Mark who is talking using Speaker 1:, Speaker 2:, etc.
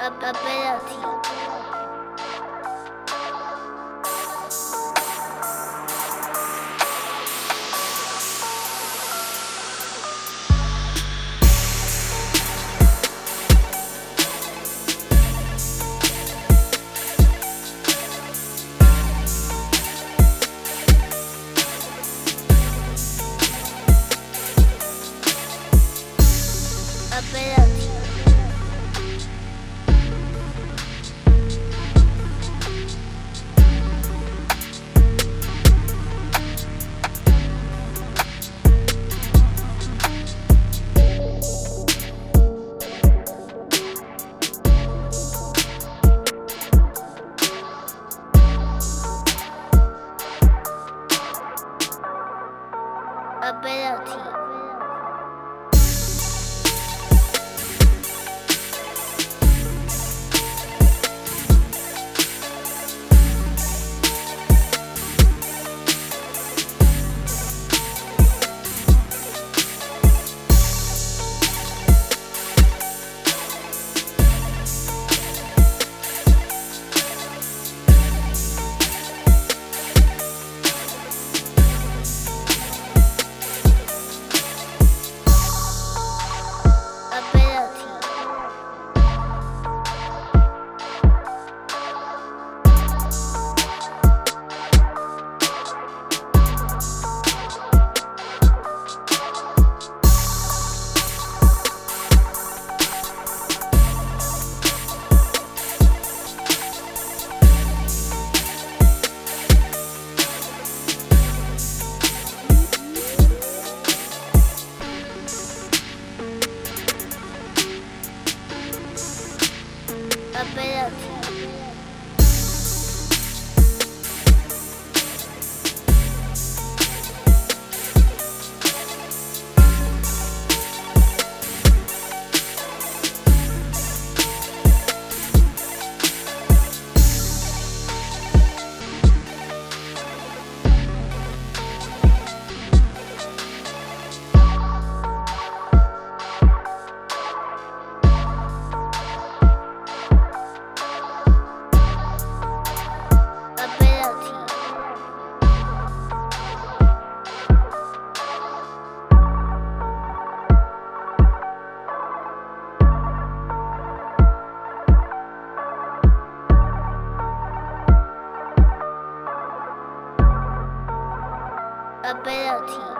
Speaker 1: ability. ability. Ability. Ability. ability